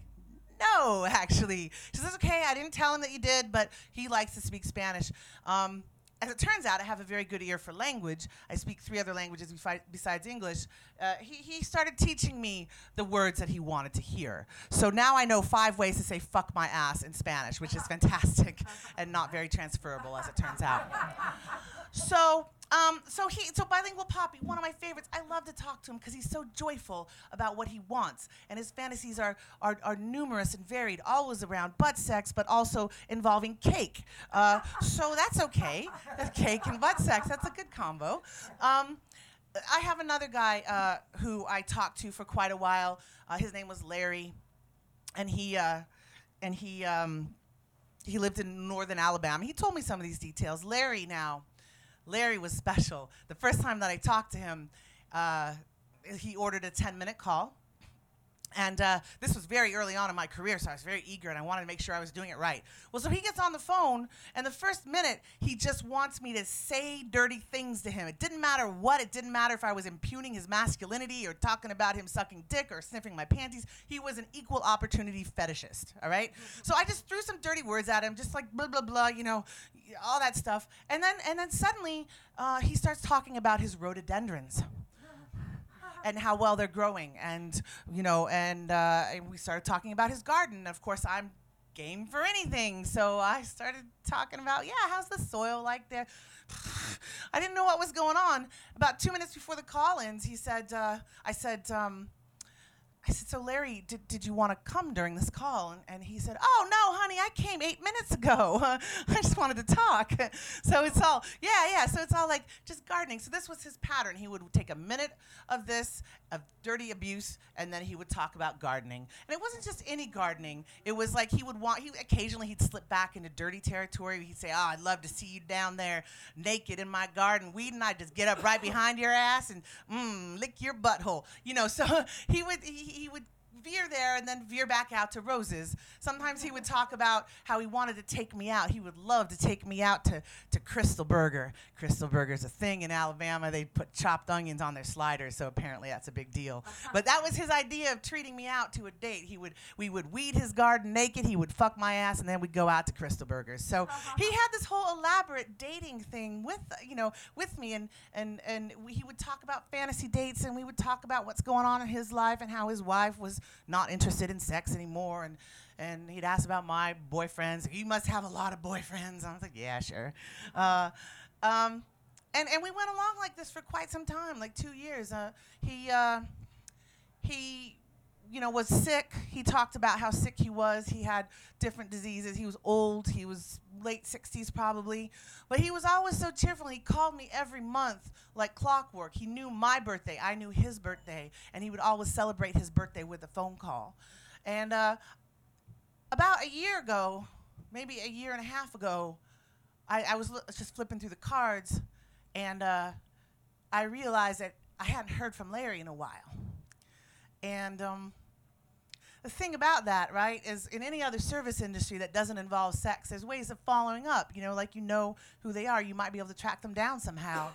no, actually. She says, okay, I didn't tell him that you did, but he likes to speak Spanish. Um, as it turns out, I have a very good ear for language. I speak three other languages befi- besides English. Uh, he, he started teaching me the words that he wanted to hear. So now I know five ways to say fuck my ass in Spanish, which is fantastic <laughs> and not very transferable, as it turns out. So, um, so he, so bilingual Poppy, one of my favorites. I love to talk to him because he's so joyful about what he wants, and his fantasies are, are are numerous and varied, always around butt sex, but also involving cake. Uh, so that's okay. That's cake and butt sex. That's a good combo. Um, I have another guy uh, who I talked to for quite a while. Uh, his name was Larry, and he uh, and he um, he lived in northern Alabama. He told me some of these details. Larry now. Larry was special. The first time that I talked to him, uh, he ordered a 10 minute call. And uh, this was very early on in my career, so I was very eager and I wanted to make sure I was doing it right. Well, so he gets on the phone, and the first minute, he just wants me to say dirty things to him. It didn't matter what, it didn't matter if I was impugning his masculinity or talking about him sucking dick or sniffing my panties. He was an equal opportunity fetishist, all right? So I just threw some dirty words at him, just like blah, blah, blah, you know, all that stuff. And then, and then suddenly, uh, he starts talking about his rhododendrons and how well they're growing and you know and, uh, and we started talking about his garden. Of course i'm game for anything. So i started talking about yeah how's the soil like there? <sighs> I didn't know what was going on. About two minutes before the call ends he said uh, i said um, I said, so Larry, did, did you want to come during this call? And, and he said, oh, no, honey, I came eight minutes ago. <laughs> I just wanted to talk. <laughs> so it's all, yeah, yeah. So it's all like just gardening. So this was his pattern. He would take a minute of this, of dirty abuse, and then he would talk about gardening. And it wasn't just any gardening. It was like he would want, he occasionally he'd slip back into dirty territory. He'd say, oh, I'd love to see you down there naked in my garden weeding. I'd just get up right behind your ass and mm, lick your butthole. You know, so <laughs> he would, he, he would veer there and then veer back out to roses. Sometimes he would talk about how he wanted to take me out. He would love to take me out to, to Crystal Burger. Crystal Burger's a thing in Alabama. They put chopped onions on their sliders, so apparently that's a big deal. Uh-huh. But that was his idea of treating me out to a date. He would we would weed his garden naked, he would fuck my ass, and then we'd go out to Crystal Burgers. So uh-huh. he had this whole elaborate dating thing with you know with me and and and we, he would talk about fantasy dates and we would talk about what's going on in his life and how his wife was not interested in sex anymore and and he'd ask about my boyfriends. You must have a lot of boyfriends. I was like, yeah, sure. Uh, um, and and we went along like this for quite some time, like two years. Uh, he uh, he you know was sick. He talked about how sick he was. He had different diseases. He was old. He was late 60s probably, but he was always so cheerful. He called me every month like clockwork. He knew my birthday. I knew his birthday, and he would always celebrate his birthday with a phone call. And uh, about a year ago, maybe a year and a half ago, I, I was just flipping through the cards, and uh, I realized that I hadn't heard from Larry in a while. And um, the thing about that, right, is in any other service industry that doesn't involve sex, there's ways of following up. You know, like you know who they are, you might be able to track them down somehow.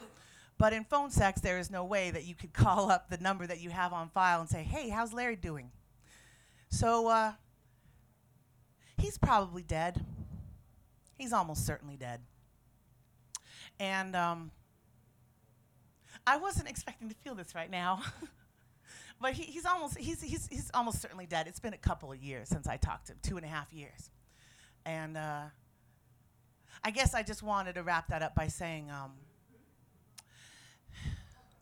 But in phone sex, there is no way that you could <laughs> call up the number that you have on file and say, hey, how's Larry doing? So uh, he's probably dead. He's almost certainly dead. And um, I wasn't <laughs> expecting to feel this right now. <laughs> but he, he's almost he's, he's, he's almost certainly dead. It's been a couple of years since I talked to him, two and a half years. And uh, I guess I just wanted to wrap that up by saying, um,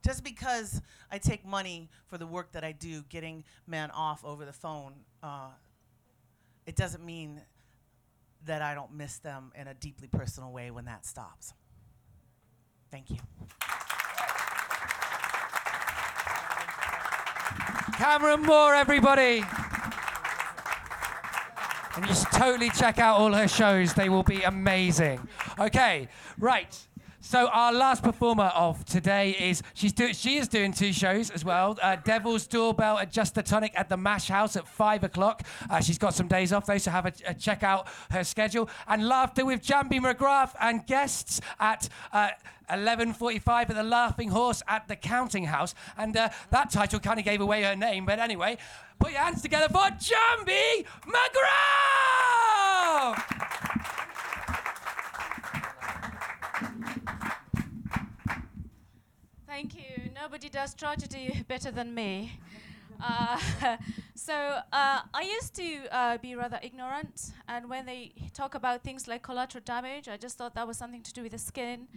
just because I take money for the work that I do, getting men off over the phone, uh, it doesn't mean that I don't miss them in a deeply personal way when that stops. Thank you. Cameryn Moore, everybody. And you should totally check out all her shows. They will be amazing. Okay, right. So our last performer of today is she's do, she is doing two shows as well. Uh, Devil's Doorbell at Just the Tonic at the Mash House at five o'clock. Uh, she's got some days off though, so have a, a check out her schedule. And Laughter with Njambi McGrath and guests at. Uh, 11.45 at the Laughing Horse at the Counting House. And uh, that title kind of gave away her name, but anyway, put your hands together for Njambi McGrath! Thank you. Nobody does tragedy better than me. Uh, <laughs> so uh, I used to uh, be rather ignorant, and when they talk about things like collateral damage, I just thought that was something to do with the skin.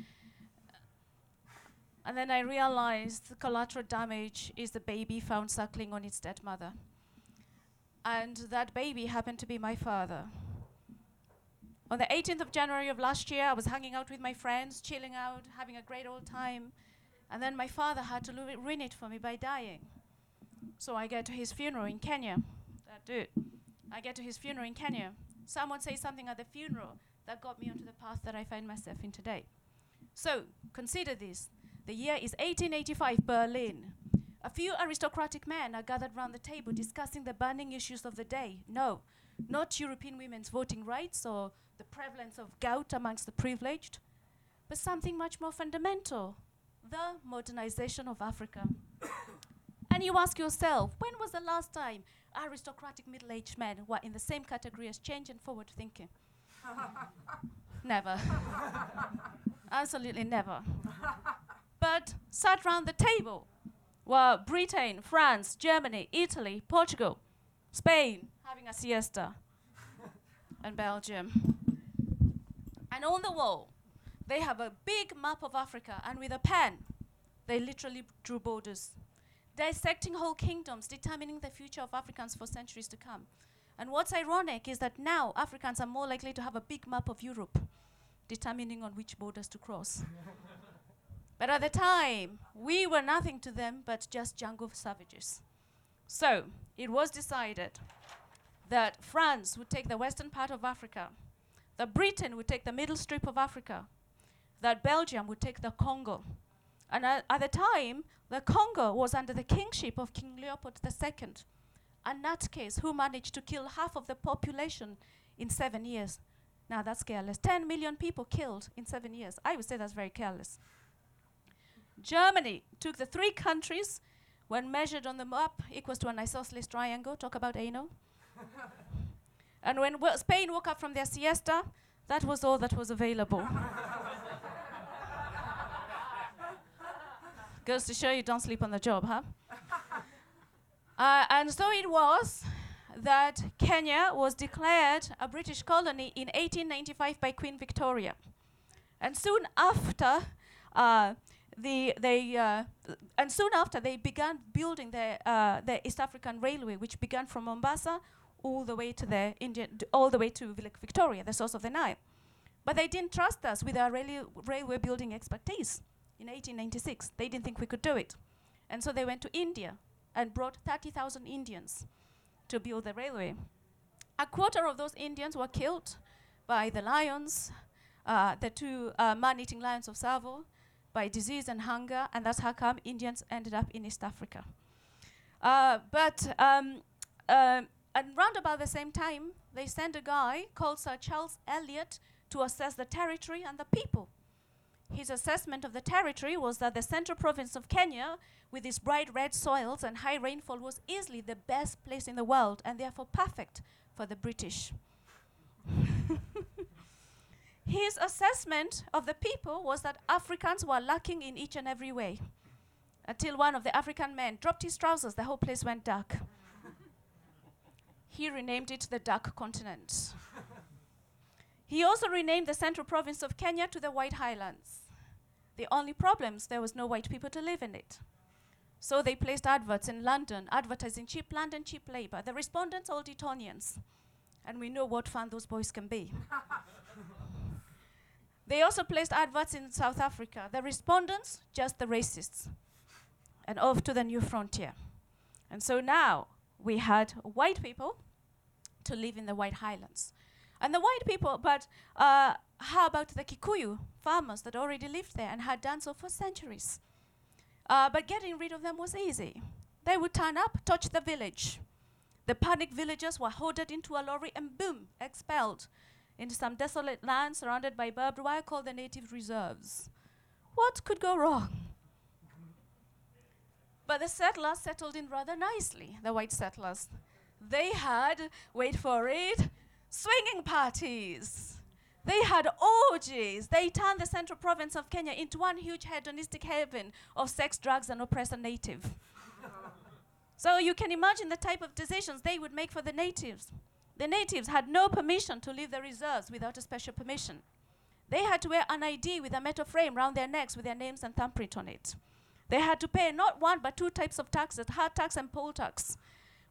And then I realized the collateral damage is the baby found suckling on its dead mother. And that baby happened to be my father. On the 18th of January of last year, I was hanging out with my friends, chilling out, having a great old time. And then my father had to ruin it for me by dying. So I get to his funeral in Kenya. That dude. I get to his funeral in Kenya. Someone says something at the funeral that got me onto the path that I find myself in today. So consider this. The year is 1885, Berlin. A few aristocratic men are gathered round the table discussing the burning issues of the day. No, not European women's voting rights or the prevalence of gout amongst the privileged, but something much more fundamental the modernization of Africa. <coughs> and you ask yourself, when was the last time aristocratic middle aged men were in the same category as change and forward thinking? <laughs> never. <laughs> Absolutely never. but sat round the table were Britain, France, Germany, Italy, Portugal, Spain, having a siesta, and Belgium. And on the wall, they have a big map of Africa, and with a pen, they literally drew borders, dissecting whole kingdoms, determining the future of Africans for centuries to come. And what's ironic is that now Africans are more likely to have a big map of Europe, determining on which borders to cross. <laughs> but at the time, we were nothing to them but just jungle savages. So it was decided that France would take the western part of Africa, that Britain would take the middle strip of Africa, that Belgium would take the Congo. And at, at the time, the Congo was under the kingship of King Leopold II, a nutcase who managed to kill half of the population in seven years. Now that's careless. 10 million people killed in seven years. I would say that's very careless. Germany took the three countries, when measured on the map, equals to an isosceles triangle. Talk about anal. <laughs> and when Spain woke up from their siesta, that was all that was available. <laughs> Goes to show you don't sleep on the job, huh? Uh, and so it was that Kenya was declared a British colony in 1895 by Queen Victoria. And soon after, uh, the, they, uh, and soon after they began building the, uh, the East African Railway, which began from Mombasa all the way to the Indian, all the way to Lake Victoria, the source of the Nile. But they didn't trust us with our railway, railway building expertise in 1896. They didn't think we could do it. And so they went to India and brought 30,000 Indians to build the railway. A quarter of those Indians were killed by the lions, uh, the two uh, man eating lions of Tsavo, by disease and hunger, and that's how come Indians ended up in East Africa. Uh, but um, um, and round about the same time, they sent a guy called Sir Charles Eliot to assess the territory and the people. His assessment of the territory was that the central province of Kenya, with its bright red soils and high rainfall, was easily the best place in the world and therefore perfect for the British. <laughs> His assessment of the people was that Africans were lacking in each and every way. Until one of the African men dropped his trousers, the whole place went dark. He renamed it the Dark Continent. He also renamed the central province of Kenya to the White Highlands. The only problems there was no white people to live in it. So they placed adverts in London advertising cheap land and cheap labor. The respondents all Etonians. And we know what fun those boys can be. <laughs> they also placed adverts in South Africa. The respondents, just the racists. And off to the new frontier. And so now we had white people to live in the White Highlands. And the white people, but uh, how about the Kikuyu farmers that already lived there and had done so for centuries? Uh, but getting rid of them was easy. They would turn up, touch the village. The panicked villagers were hoarded into a lorry and boom, expelled into some desolate land surrounded by barbed wire called the native reserves. What could go wrong? But the settlers settled in rather nicely, the white settlers. They had, wait for it, swinging parties. They had orgies. They turned the central province of Kenya into one huge hedonistic haven of sex, drugs, and oppressor native. so you can imagine the type of decisions they would make for the natives. The natives had no permission to leave the reserves without a special permission. They had to wear an ID with a metal frame round their necks with their names and thumbprint on it. They had to pay not one but two types of taxes, hard tax and poll tax,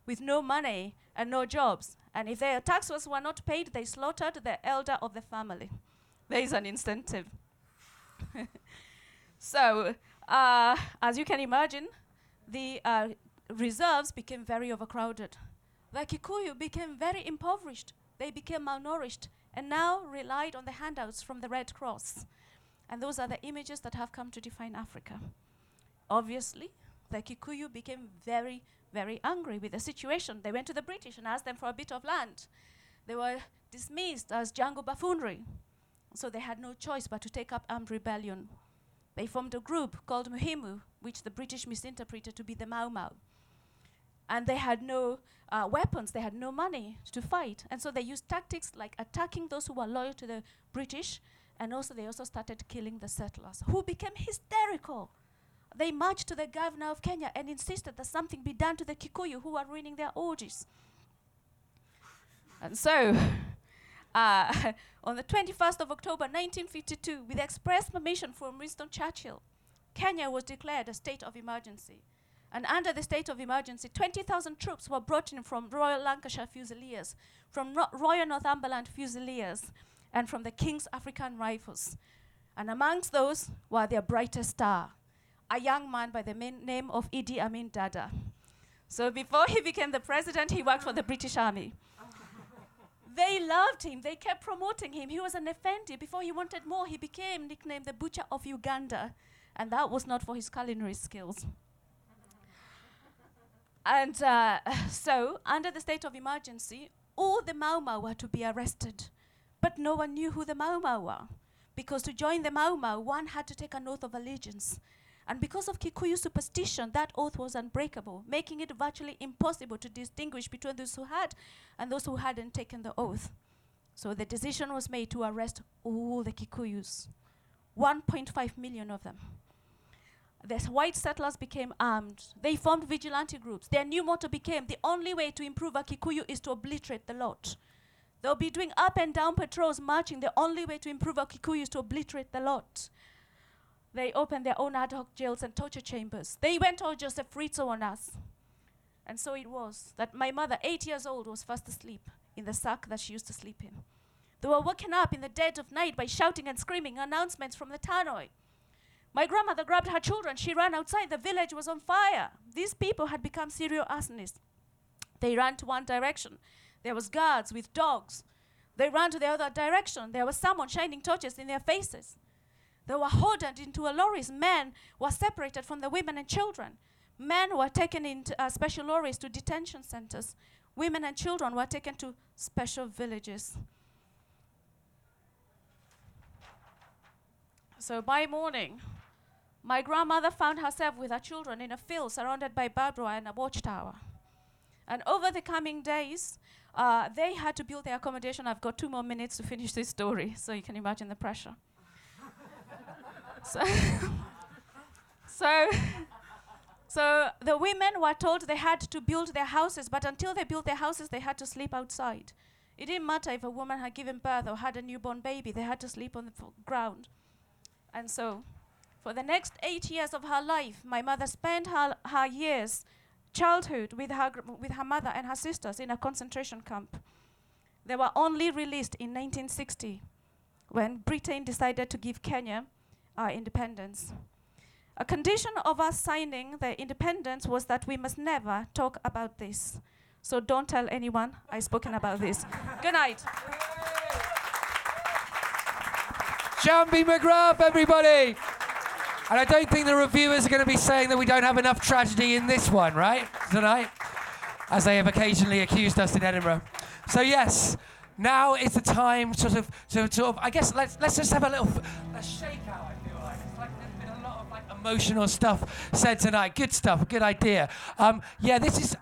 with no money and no jobs. And if their taxes were not paid, they slaughtered the elder of the family. There is an incentive. <laughs> so, uh, as you can imagine, the uh, reserves became very overcrowded. The Kikuyu became very impoverished. They became malnourished and now relied on the handouts from the Red Cross. And those are the images that have come to define Africa. Obviously, the Kikuyu became very, very angry with the situation. They went to the British and asked them for a bit of land. They were dismissed as jungle buffoonery. So they had no choice but to take up armed rebellion. They formed a group called Muhimu, which the British misinterpreted to be the Mau Mau. And they had no uh, weapons, they had no money to fight. And so they used tactics like attacking those who were loyal to the British, and also they also started killing the settlers, who became hysterical they marched to the governor of Kenya and insisted that something be done to the Kikuyu who were ruining their orgies. And so, <laughs> uh, <laughs> on the 21st of October 1952, with express permission from Winston Churchill, Kenya was declared a state of emergency. And under the state of emergency, 20,000 troops were brought in from Royal Lancashire Fusiliers, from Ro- Royal Northumberland Fusiliers, and from the King's African Rifles. And amongst those were their brightest star, a young man by the name of Idi Amin Dada. So before he became the president, he worked for the British Army. they loved him. They kept promoting him. He was an effendi. Before he wanted more, he became nicknamed the Butcher of Uganda. And that was not for his culinary skills. And uh, so, under the state of emergency, all the Mau Mau were to be arrested. But no one knew who the Mau Mau were. Because to join the Mau Mau, one had to take an oath of allegiance. And because of Kikuyu superstition, that oath was unbreakable, making it virtually impossible to distinguish between those who had and those who hadn't taken the oath. So the decision was made to arrest all the Kikuyus, 1.5 million of them. The white settlers became armed. They formed vigilante groups. Their new motto became the only way to improve a Kikuyu is to obliterate the lot. They'll be doing up and down patrols, marching. The only way to improve a Kikuyu is to obliterate the lot. They opened their own ad hoc jails and torture chambers. They went all Joseph Rizzo on us. And so it was that my mother, eight years old, was fast asleep in the sack that she used to sleep in. They were woken up in the dead of night by shouting and screaming announcements from the tannoy. My grandmother grabbed her children. She ran outside. The village was on fire. These people had become serial arsonists. They ran to one direction. There was guards with dogs. They ran to the other direction. There was someone shining torches in their faces. They were hoarded into a lorries. Men were separated from the women and children. Men were taken into uh, special lorries to detention centers. Women and children were taken to special villages. So by morning, my grandmother found herself with her children in a field surrounded by barbed wire and a watchtower. And over the coming days, uh, they had to build their accommodation. I've got two more minutes to finish this story, <laughs> so you can imagine the pressure. So, <laughs> so, so the women were told they had to build their houses, but until they built their houses, they had to sleep outside It didn't matter if a woman had given birth or had a newborn baby, they had to sleep on the ground. And so, for the next eight years of her life, my mother spent her, her years, childhood, with her, with her mother and her sisters in a concentration camp. They were only released in 1960 when Britain decided to give Kenya our independence. A condition of us signing the independence was that we must never talk about this. So don't tell anyone I've spoken about this. Good night. Njambi McGrath, everybody. And I don't think the reviewers are going to be saying that we don't have enough tragedy in this one, right? Tonight, as they have occasionally accused us in Edinburgh. So yes, now is the time, sort of, to sort of. I guess let's let's just have a little f- a shakeout. I feel like it's like there's been a lot of like emotional stuff said tonight. Good stuff. Good idea. Um, yeah, this is.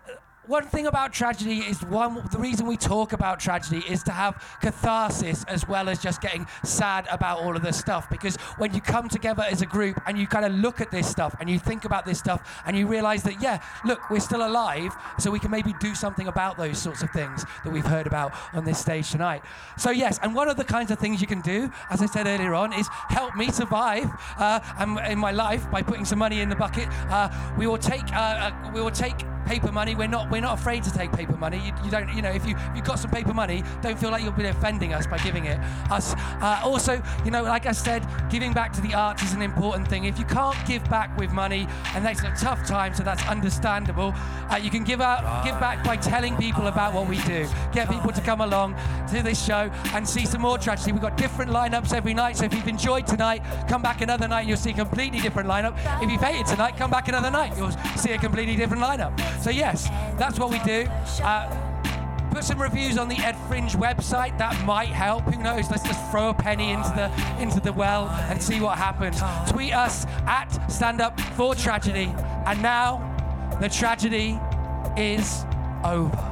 One thing about tragedy is one. The reason we talk about tragedy is to have catharsis as well as just getting sad about all of this stuff. Because when you come together as a group and you kind of look at this stuff and you think about this stuff and you realize that yeah, look, we're still alive, so we can maybe do something about those sorts of things that we've heard about on this stage tonight. So yes, and one of the kinds of things you can do, as I said earlier on, is help me survive uh, and in my life by putting some money in the bucket. Uh, we will take. Uh, uh, we will take paper money. We're not we're not afraid to take paper money. You, you don't you know if you if you've got some paper money, don't feel like you'll be offending us by giving it us. Uh, also, you know, like I said, giving back to the arts is an important thing. If you can't give back with money, and that's a tough time, so that's understandable. Uh, you can give out give back by telling people about what we do. Get people to come along to this show and see some more tragedy. We've got different lineups every night. So if you've enjoyed tonight, come back another night. You'll see a completely different lineup. If you've hated tonight, come back another night. You'll see a completely different lineup. So yes, that's what we do. Uh, put some reviews on the Ed Fringe website. That might help. Who knows? Let's just throw a penny into the into the well and see what happens. Tweet us at Stand Up for Tragedy. And now, the tragedy is over.